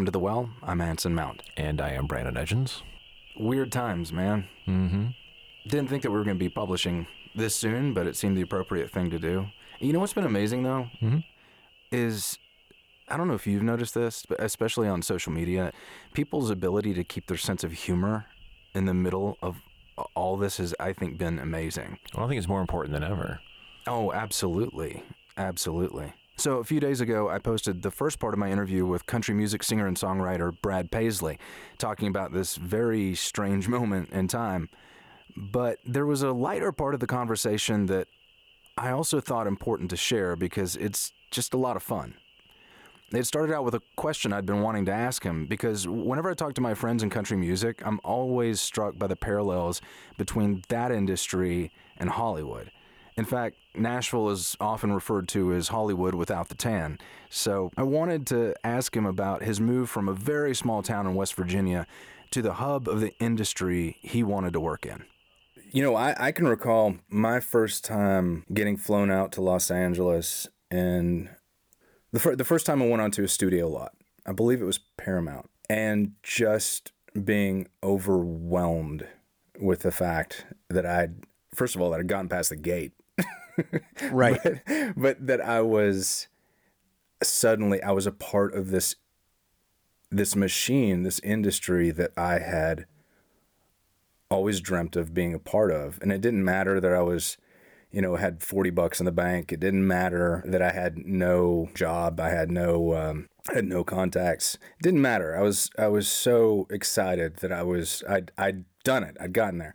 welcome to the well. I'm Anson Mount. And I am Brandon Edgens. Weird times, man. Mm-hmm. Didn't think that we were going to be publishing this soon, but it seemed the appropriate thing to do. You know what's been amazing though mm-hmm. is I don't know if you've noticed this, but especially on social media, people's ability to keep their sense of humor in the middle of all this has, I think, been amazing. Well, I think it's more important than ever. Oh, absolutely. Absolutely. So, a few days ago, I posted the first part of my interview with country music singer and songwriter Brad Paisley, talking about this very strange moment in time. But there was a lighter part of the conversation that I also thought important to share because it's just a lot of fun. It started out with a question I'd been wanting to ask him because whenever I talk to my friends in country music, I'm always struck by the parallels between that industry and Hollywood. In fact, Nashville is often referred to as Hollywood without the tan. So I wanted to ask him about his move from a very small town in West Virginia to the hub of the industry he wanted to work in. You know, I, I can recall my first time getting flown out to Los Angeles and the, fir- the first time I went onto a studio lot. I believe it was Paramount. And just being overwhelmed with the fact that I'd, first of all, that I'd gotten past the gate. Right. but, but that I was suddenly I was a part of this this machine, this industry that I had always dreamt of being a part of. And it didn't matter that I was, you know, had 40 bucks in the bank. It didn't matter that I had no job. I had no um, I had no contacts. It didn't matter. I was I was so excited that I was I'd I'd done it. I'd gotten there.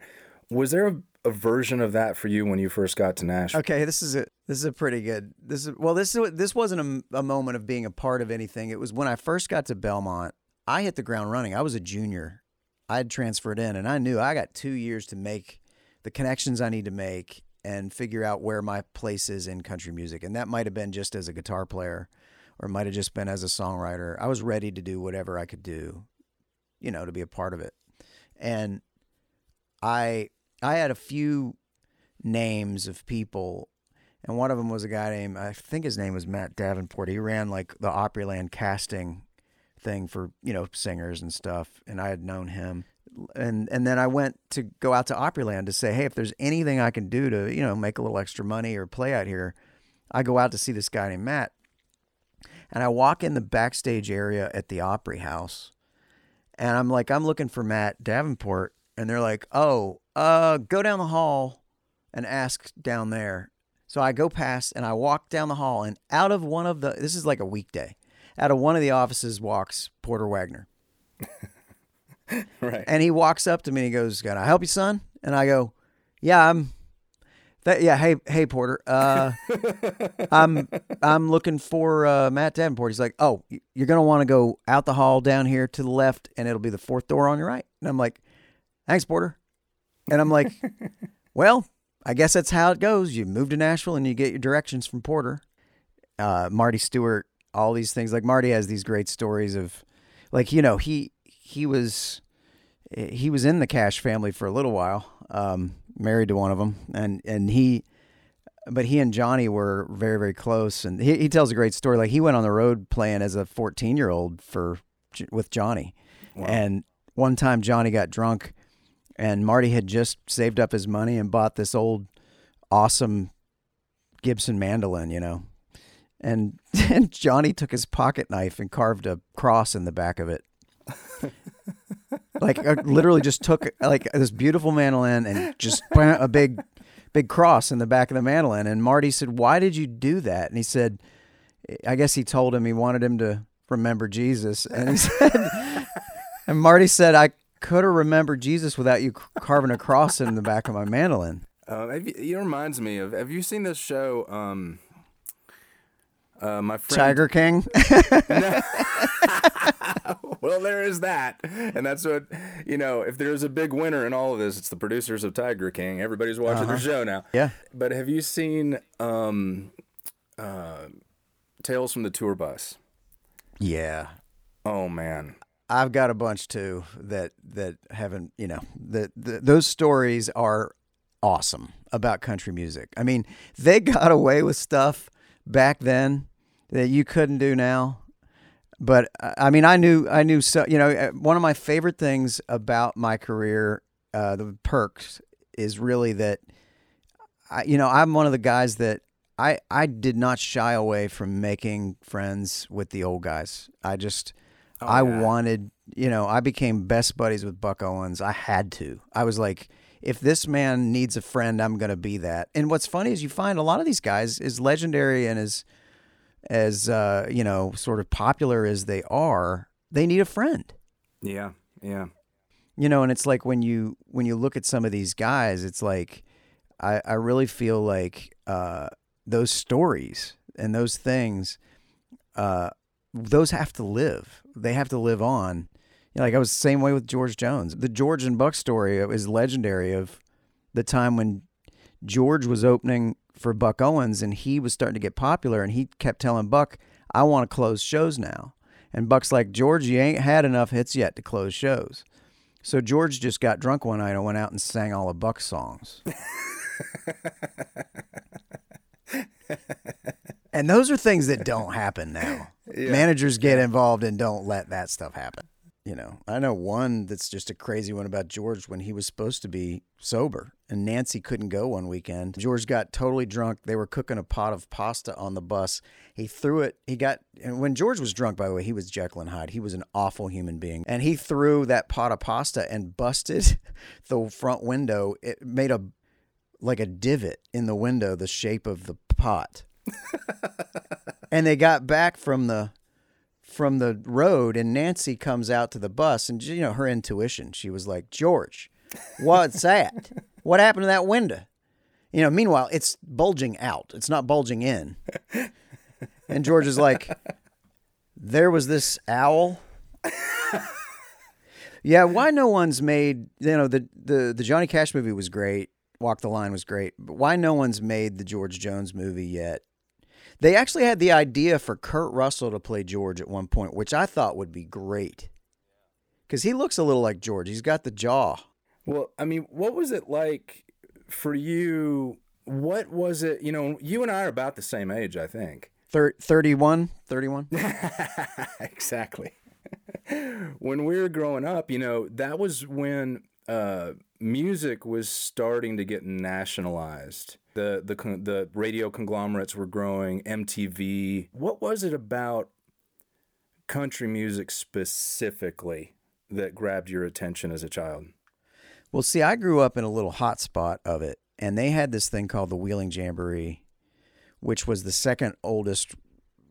Was there a, a version of that for you when you first got to Nashville? Okay, this is a this is a pretty good. This is well, this is this wasn't a, a moment of being a part of anything. It was when I first got to Belmont. I hit the ground running. I was a junior. I had transferred in, and I knew I got two years to make the connections I need to make and figure out where my place is in country music. And that might have been just as a guitar player, or might have just been as a songwriter. I was ready to do whatever I could do, you know, to be a part of it. And I I had a few names of people and one of them was a guy named I think his name was Matt Davenport. He ran like the Opryland casting thing for you know singers and stuff, and I had known him. And and then I went to go out to Opryland to say, hey, if there's anything I can do to you know make a little extra money or play out here, I go out to see this guy named Matt. And I walk in the backstage area at the Opry House, and I'm like, I'm looking for Matt Davenport, and they're like, oh, uh, go down the hall and ask down there. So I go past and I walk down the hall, and out of one of the this is like a weekday, out of one of the offices walks Porter Wagoner, right. and he walks up to me and he goes, "Can I help you, son?" And I go, "Yeah, I'm." That, yeah, hey, hey, Porter. Uh, I'm I'm looking for uh, Matt Davenport. He's like, oh, you're gonna want to go out the hall down here to the left, and it'll be the fourth door on your right. And I'm like, thanks, Porter. And I'm like, well, I guess that's how it goes. You move to Nashville and you get your directions from Porter. Uh, Marty Stuart, all these things. Like Marty has these great stories of, like you know, he he was he was in the Cash family for a little while, um, married to one of them, and and he, but he and Johnny were very very close, and he he tells a great story. Like he went on the road playing as a fourteen year old for with Johnny, and one time Johnny got drunk, and Marty had just saved up his money and bought this old awesome Gibson mandolin, you know. And, and Johnny took his pocket knife and carved a cross in the back of it. like uh, literally just took like this beautiful mandolin and just a big big cross in the back of the mandolin and Marty said, "Why did you do that?" And he said, I guess he told him he wanted him to remember Jesus. And he said And Marty said, "I could have remembered Jesus without you carving a cross in the back of my mandolin." Um, you, it reminds me of. Have you seen this show? Um, uh, my friend Tiger King. well, there is that, and that's what you know. If there's a big winner in all of this, it's the producers of Tiger King. Everybody's watching their show now. Yeah. But have you seen um, uh, Tales from the Tour Bus? yeah. Oh man, I've got a bunch too that that haven't, you know, that those stories are awesome about country music. I mean, they got away with stuff back then that you couldn't do now. but uh, I mean, I knew, I knew so. You know, uh, one of my favorite things about my career, uh, the perks, is really that, I, you know, I'm one of the guys that I I did not shy away from making friends with the old guys. I just Oh, I yeah. wanted, you know, I became best buddies with Buck Owens. I had to. I was like, if this man needs a friend, I'm going to be that. And what's funny is you find a lot of these guys, as legendary and as as uh, you know, sort of popular as they are, they need a friend. Yeah, yeah. You know, and it's like when you when you look at some of these guys, it's like I I really feel like uh, those stories and those things, uh, those have to live. They have to live on. You know, like I was the same way with George Jones. The George and Buck story is legendary of the time when George was opening for Buck Owens and he was starting to get popular and he kept telling Buck, I want to close shows now. And Buck's like, George, you ain't had enough hits yet to close shows. So George just got drunk one night and went out and sang all of Buck's songs. and those are things that don't happen now. Managers get involved and don't let that stuff happen. You know, I know one that's just a crazy one about George when he was supposed to be sober and Nancy couldn't go one weekend. George got totally drunk. They were cooking a pot of pasta on the bus. He threw it. He got, and when George was drunk, by the way, he was Jekyll and Hyde. He was an awful human being. And he threw that pot of pasta and busted the front window. It made a, like a divot in the window, the shape of the pot. and they got back from the from the road and Nancy comes out to the bus and you know her intuition she was like George what's that? What happened to that window? You know meanwhile it's bulging out. It's not bulging in. And George is like there was this owl? Yeah why no one's made you know the the the Johnny Cash movie was great. Walk the Line was great. But why no one's made the George Jones movie yet they actually had the idea for Kurt Russell to play George at one point, which I thought would be great. Because he looks a little like George. He's got the jaw. Well, I mean, what was it like for you? What was it? You know, you and I are about the same age, I think. Thir- 31? 31? exactly. when we were growing up, you know, that was when uh, music was starting to get nationalized. The the the radio conglomerates were growing. MTV. What was it about country music specifically that grabbed your attention as a child? Well, see, I grew up in a little hot spot of it, and they had this thing called the Wheeling Jamboree, which was the second oldest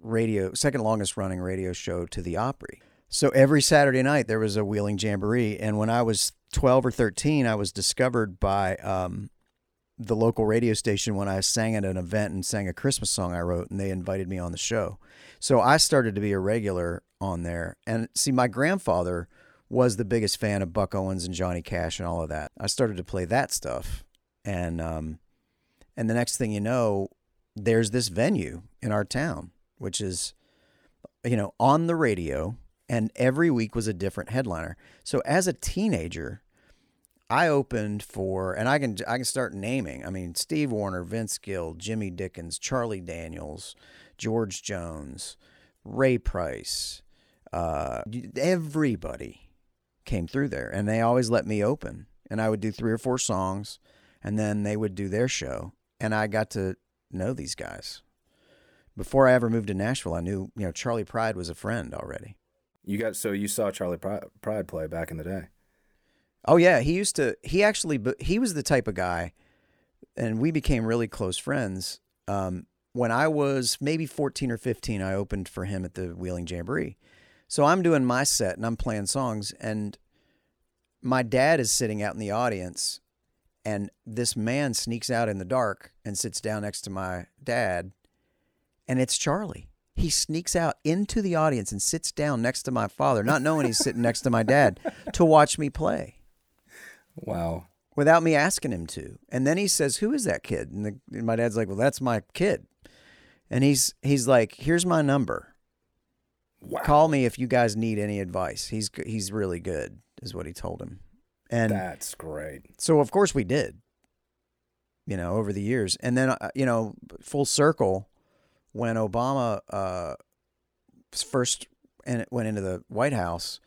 radio, second longest running radio show to the Opry. So every Saturday night there was a Wheeling Jamboree, and when I was 12 or 13, I was discovered by um, the local radio station when I sang at an event and sang a Christmas song I wrote, and they invited me on the show. So I started to be a regular on there. And see, my grandfather was the biggest fan of Buck Owens and Johnny Cash and all of that. I started to play that stuff, and um, and the next thing you know, there's this venue in our town, which is, you know, on the radio, and every week was a different headliner. So as a teenager, I opened for, and I can I can start naming. I mean, Steve Wariner, Vince Gill, Jimmy Dickens, Charlie Daniels, George Jones, Ray Price, uh, everybody came through there, and they always let me open, and I would do three or four songs, and then they would do their show, and I got to know these guys. Before I ever moved to Nashville, I knew you know Charley Pride was a friend already. You got so you saw Charley Pride play back in the day. Oh yeah, he used to. He actually, he was the type of guy, and we became really close friends. Um, when I was maybe fourteen or fifteen, I opened for him at the Wheeling Jamboree. So I'm doing my set and I'm playing songs, and my dad is sitting out in the audience, and this man sneaks out in the dark and sits down next to my dad, and it's Charley. He sneaks out into the audience and sits down next to my father, not knowing he's sitting next to my dad, to watch me play Wow. without me asking him to. And then he says, "Who is that kid?" And, the, and my dad's like, "Well, that's my kid." And he's he's like, "Here's my number. Wow. Call me if you guys need any advice. He's he's really good," is what he told him. And That's great. so of course we did. You know, over the years, and then uh, you know, full circle, when Obama uh, first went into the White House,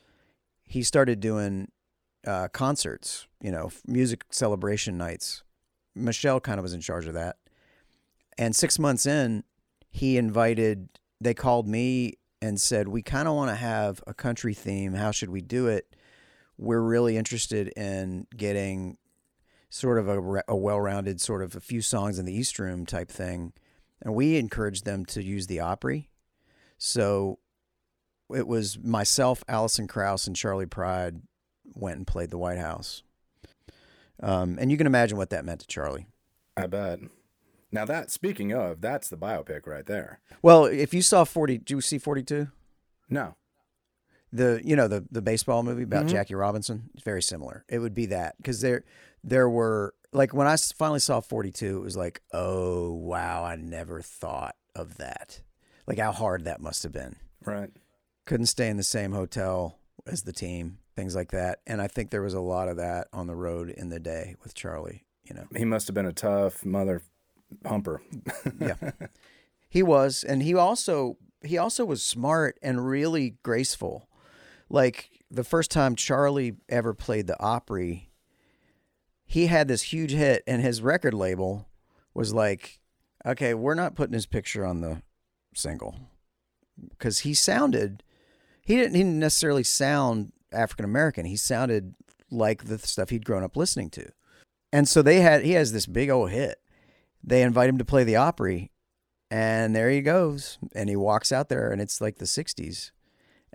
he started doing uh, concerts, you know, music celebration nights. Michelle kind of was in charge of that. And six months in, he invited, they called me and said, We kind of want to have a country theme. How should we do it? We're really interested in getting sort of a, a well rounded, sort of a few songs in the East Room type thing. And we encouraged them to use the Opry. So it was myself, Alison Krauss, and Charley Pride went and played the White House. Um, and you can imagine what that meant to Charley. I bet. Now that speaking of, that's the biopic right there. Well, if you saw forty, do you see forty two? No. The you know the the baseball movie about Mhm. Jackie Robinson. It's very similar. It would be that because there there were like when I finally saw forty two, it was like, oh wow, I never thought of that. Like how hard that must have been. Right. Couldn't stay in the same hotel as the team, things like that. And I think there was a lot of that on the road in the day with Charley. You know. He must have been a tough mother humper. yeah he was and he also he also was smart and really graceful like the first time charley ever played the opry he had this huge hit and his record label was like okay we're not putting his picture on the single. Because he sounded he didn't, he didn't necessarily sound african american he sounded like the stuff he'd grown up listening to. And so they had he has this big old hit. They invite him to play the Opry, and there he goes. And he walks out there, and it's like the '60s,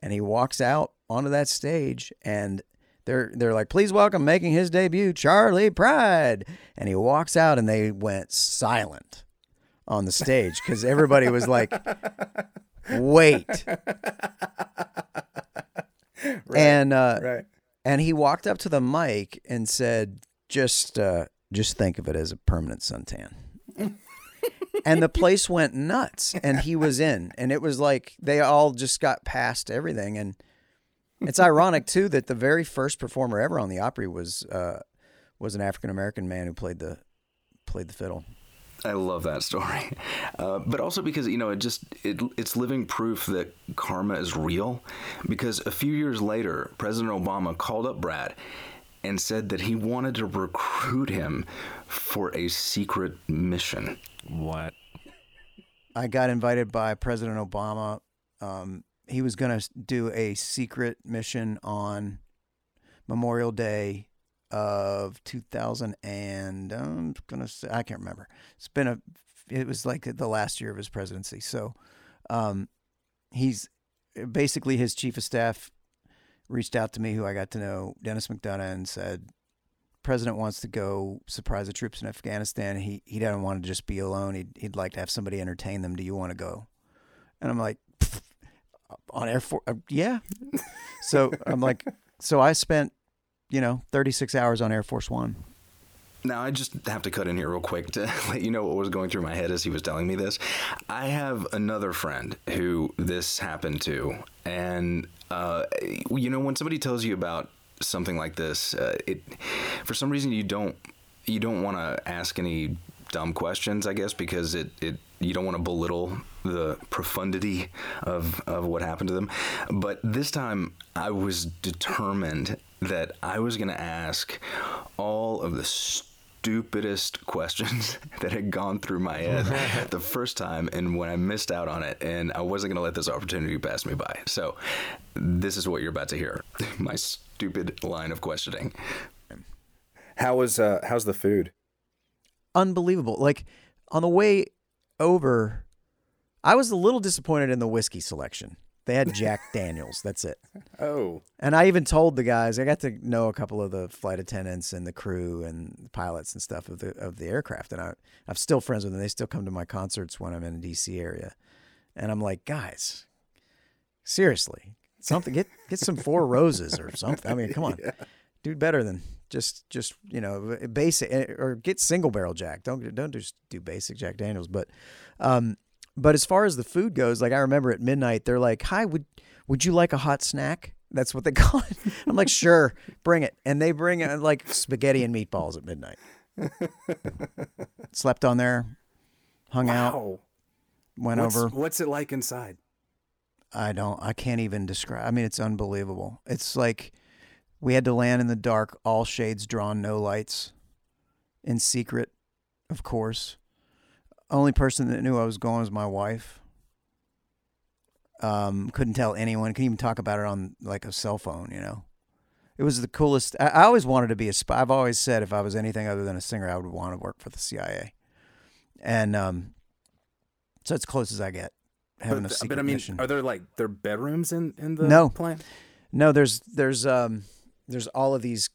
and he walks out onto that stage, and they're they're like, "Please welcome, making his debut, Charley Pride." And he walks out, and they went silent on the stage because everybody was like, "Wait." and uh, Right. and he walked up to the mic and said, "Just, uh, just think of it as a permanent suntan." and the place went nuts, and he was in, and it was like they all just got past everything, and it's ironic too that the very first performer ever on the Opry was uh, was an African American man who played the played the fiddle. I love that story, uh, but also because you know it just it, it's living proof that karma is real. Because a few years later, President Obama called up Brad and said that he wanted to recruit him for a secret mission. What? I got invited by President Obama. Um, he was going to do a secret mission on Memorial Day of 2000 and I'm going to say I can't remember. It's been a it was like the last year of his presidency. So um, he's basically his chief of staff reached out to me who I got to know Denis McDonough and said president wants to go surprise the troops in Afghanistan. He he doesn't want to just be alone. He'd he'd like to have somebody entertain them. Do you want to go? And I'm like, "Pfft, on Air Force, uh, yeah. so I'm like, so I spent, you know, 36 hours on Air Force One. Now, I just have to cut in here real quick to let you know what was going through my head as he was telling me this. I have another friend who this happened to. And, uh, you know, when somebody tells you about something like this, uh, it, for some reason, you don't, you don't want to ask any dumb questions, I guess, because it, it, you don't want to belittle the profundity of, of what happened to them. But this time, I was determined that I was going to ask all of the stupidest questions that had gone through my head the first time and when I missed out on it and I wasn't going to let this opportunity pass me by. So this is what you're about to hear. My stupid line of questioning. How was uh how's the food? Unbelievable. Like on the way over, I was a little disappointed in the whiskey selection. They had Jack Daniels. That's it. Oh. And I even told the guys. I got to know a couple of the flight attendants and the crew and pilots and stuff of the of the aircraft. And I, I'm still friends with them. They still come to my concerts when I'm in the D.C. area. And I'm like, guys, seriously, something. Get get some Four Roses or something. I mean, come on, do better than just just you know basic or get single barrel Jack. Don't don't just do basic Jack Daniels. But um, but as far as the food goes, like I remember at midnight, they're like, "Hi, would would you like a hot snack?" That's what they call it. I'm like, "Sure, bring it." And they bring uh, like spaghetti and meatballs at midnight. Slept on there, hung out, went over. What's it like inside? I don't. I can't even describe. I mean, it's unbelievable. It's like we had to land in the dark, all shades drawn, no lights, in secret, of course. Only person that knew I was going was my wife. Um, couldn't tell anyone. Couldn't even talk about it on like a cell phone. You know, it was the coolest. I, I always wanted to be a spy. I've always said if I was anything other than a singer, I would want to work for the CIA. And um, so it's close as I get having but, a secret but I mean, mission. are there like there bedrooms in in the No. plane? No, there's there's um there's all of these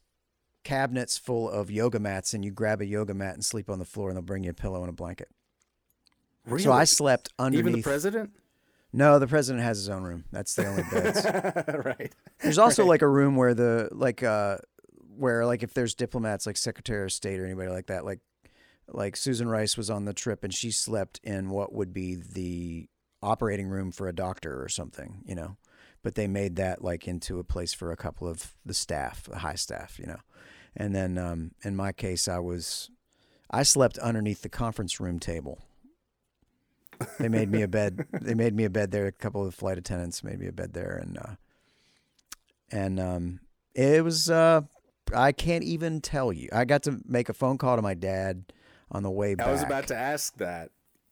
cabinets full of yoga mats, and you grab a yoga mat and sleep on the floor, and they'll bring you a pillow and a blanket. Really? So I slept underneath. even the president. No, the president has his own room. That's the only beds. right. There's also Right. like a room where the like uh where like if there's diplomats like Secretary of State or anybody like that, like like Susan Rice was on the trip and she slept in what would be the operating room for a doctor or something, you know. But they made that like into a place for a couple of the staff, the high staff, you know. And then um in my case I was I slept underneath the conference room table. They made me a bed. They made me a bed there. A couple of flight attendants made me a bed there, and uh, and um, it was uh, I can't even tell you. I got to make a phone call to my dad on the way back. I was about to ask that.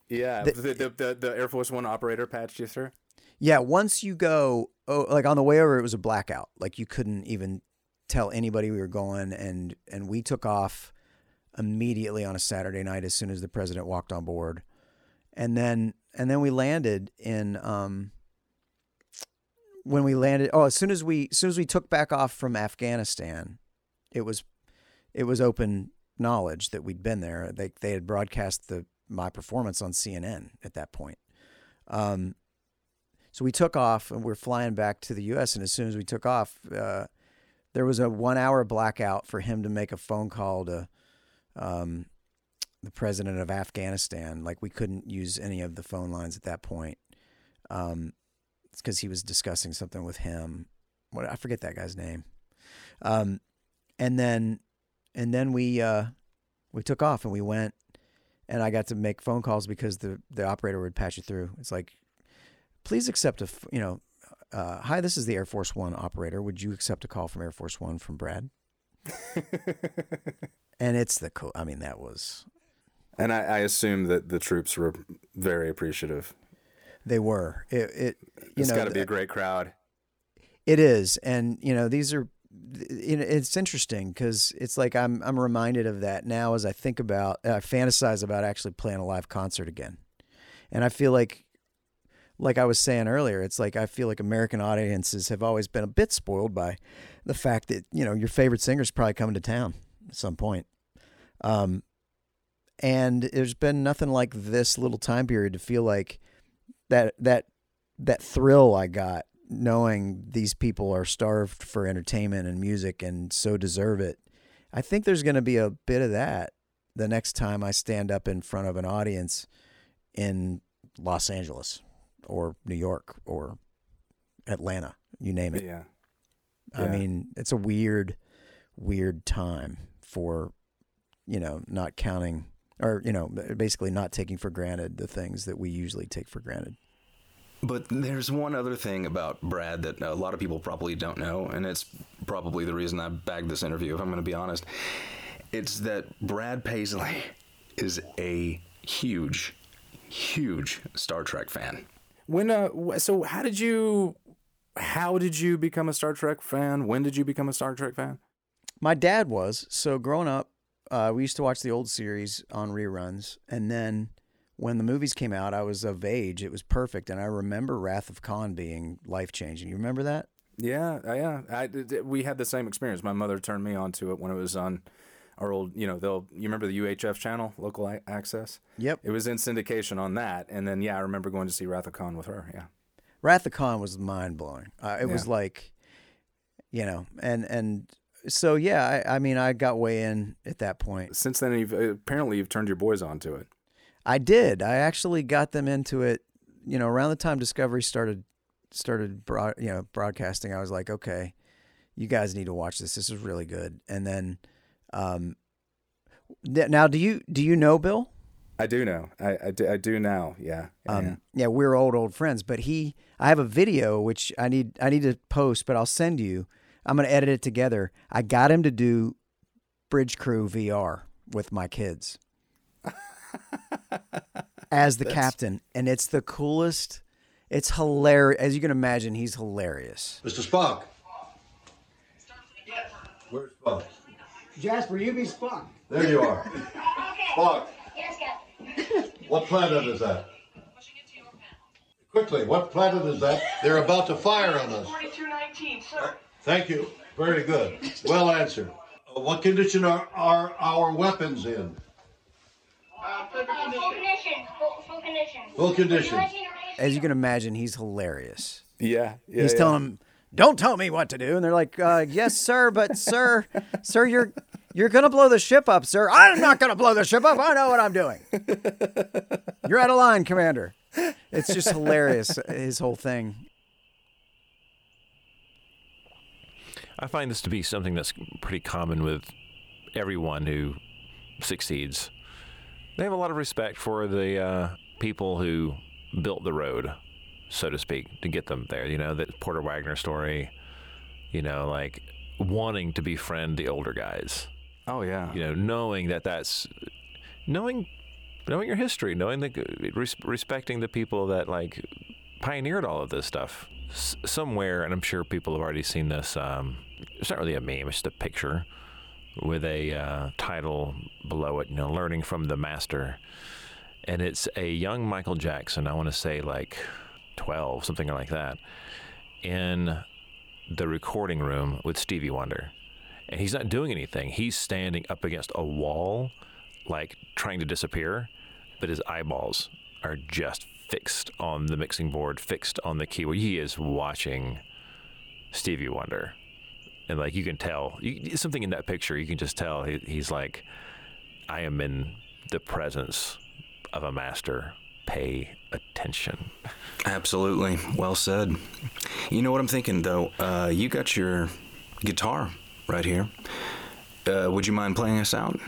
Yeah, The- the, the, the, the Air Force One operator patched you through. Yeah, once you go, oh, like on the way over, it was a blackout. Like you couldn't even tell anybody we were going, and and we took off immediately on a Saturday night as soon as the president walked on board, and then and then we landed in um when we landed. Oh, as soon as we as soon as we took back off from Afghanistan, it was it was open knowledge that we'd been there. They they had broadcast the my performance on CNN at that point. Um, so we took off and we're flying back to the U.S. And as soon as we took off, uh, there was a one hour blackout for him to make a phone call to um, the president of Afghanistan. Like we couldn't use any of the phone lines at that point. Um, it's because he was discussing something with him. What I forget that guy's name. Um, and then and then we uh, we took off and we went and I got to make phone calls because the the operator would patch you through. It's like, please accept a you know, uh, hi, this is the Air Force One operator. Would you accept a call from Air Force One from Brad? And it's the cool. I mean, that was and I, I assume that the troops were very appreciative. they were it. it you It's got to be a great crowd. It is, and you know these are. you know, It's interesting because it's like I'm I'm reminded of that now as I think about I fantasize about actually playing a live concert again, and I feel like, like I was saying earlier, it's like I feel like American audiences have always been a bit spoiled by the fact that you know your favorite singer's probably coming to town at some point, um, and there's been nothing like this little time period to feel like that that that thrill I got knowing these people are starved for entertainment and music and so deserve it. I think there's going to be a bit of that the next time I stand up in front of an audience in Los Angeles or New York or Atlanta, you name it. Yeah. I mean, it's a weird, weird time for, you know, not counting or, you know, basically not taking for granted the things that we usually take for granted. But there's one other thing about Brad that a lot of people probably don't know, and it's probably the reason I bagged this interview, if I'm going to be honest. It's that Brad Paisley is a huge, huge Star Trek fan. When uh, so how did you, how did you become a Star Trek fan? When did you become a Star Trek fan? My dad was. So growing up, uh, we used to watch the old series on reruns. And then when the movies came out, I was of age. It was perfect. And I remember Wrath of Khan being life changing. You remember that? Yeah, uh, yeah. I, we had the same experience. My mother turned me on to it when it was on our old, you know, they'll. You remember the UHF channel, local access? Yep. It was in syndication on that, and then yeah, I remember going to see Wrath of Khan with her. Yeah. Wrath of Khan was mind blowing. Uh, it was like, you know, and, and, so yeah, I, I mean, I got way in at that point. Since then, you've apparently you've turned your boys onto it. I did. I actually got them into it. You know, around the time Discovery started started broad, you know broadcasting, I was like, okay, you guys need to watch this. This is really good. And then, um, th- now do you do you know Bill? I do know. I, I, do, I do now. Yeah. Yeah, Um, yeah. yeah, we're old old friends. But he, I have a video which I need I need to post, but I'll send you. I'm gonna edit it together. I got him to do Bridge Crew VR with my kids as the captain, and it's the coolest. It's hilarious. As you can imagine, he's hilarious. Mr. Spock. Where's Spock? Jasper, you be Spock. There you are. Spock, Yes, Captain. what planet is that? Quickly, what planet is that? They're about to fire on us. 4219, sir. Thank you. Very good. Well answered. Uh, What condition are, are our weapons in? Uh, full condition. Full, full condition. Full condition. As you can imagine, he's hilarious. Yeah. yeah he's yeah. telling them, "Don't tell me what to do," and they're like, uh, "Yes, sir, but sir, sir, you're you're gonna blow the ship up, sir. I'm not gonna blow the ship up. I know what I'm doing. You're out of line, Commander." It's just hilarious. His whole thing. I find this to be something that's pretty common with everyone who succeeds. They have a lot of respect for the uh, people who built the road, so to speak, to get them there. You know, that Porter Wagoner story, you know, like wanting to befriend the older guys, Oh, yeah. you know, knowing that that's knowing knowing your history, knowing the res- respecting the people that like pioneered all of this stuff. S- somewhere, and I'm sure people have already seen this. Um, it's not really a meme; it's just a picture with a uh, title below it. You know, learning from the master, and it's a young Michael Jackson. I want to say like 12, something like that, in the recording room with Stevie Wonder. And he's not doing anything. He's standing up against a wall, like trying to disappear, but his eyeballs are just fixed on the mixing board, fixed on the keyboard. He is watching Stevie Wonder. And like you can tell, you, something in that picture, you can just tell he, he's like, I am in the presence of a master. Pay attention. Absolutely. Well said. You know what I'm thinking, though? Uh, you got your guitar right here. Uh, would you mind playing us out?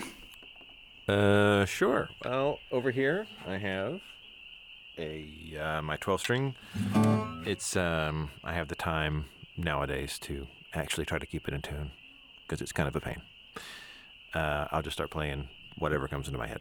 Uh, sure. Well, over here I have a uh, my 12 string. It's um I have the time nowadays to actually try to keep it in tune because it's kind of a pain. Uh, I'll just start playing whatever comes into my head.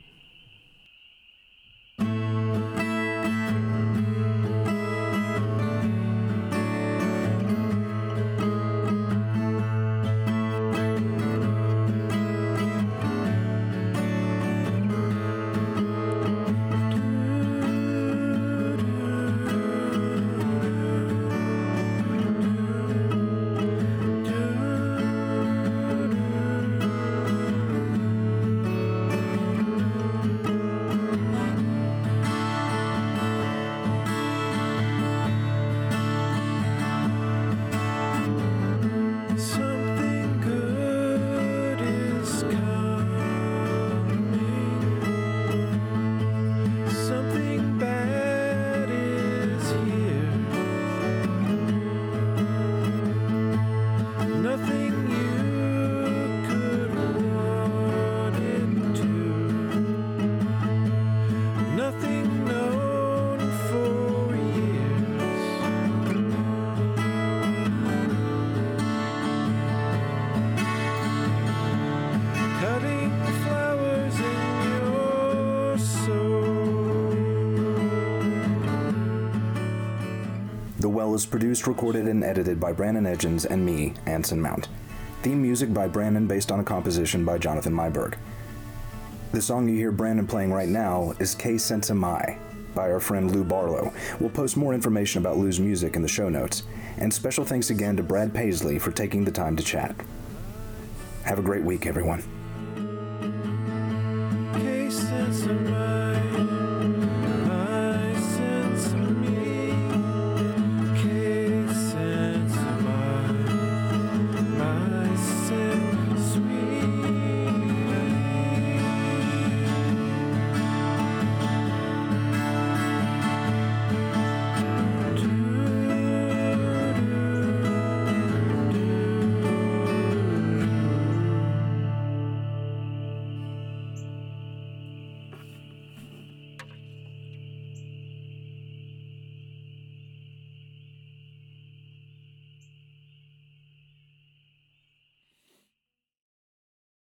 Is produced, recorded, and edited by Brandon Edgens and me, Anson Mount. Theme music by Brandon based on a composition by Jonathan Myberg. The song you hear Brandon playing right now is Senza Mai by our friend Lou Barlow. We'll post more information about Lou's music in the show notes. And special thanks again to Brad Paisley for taking the time to chat. Have a great week, everyone.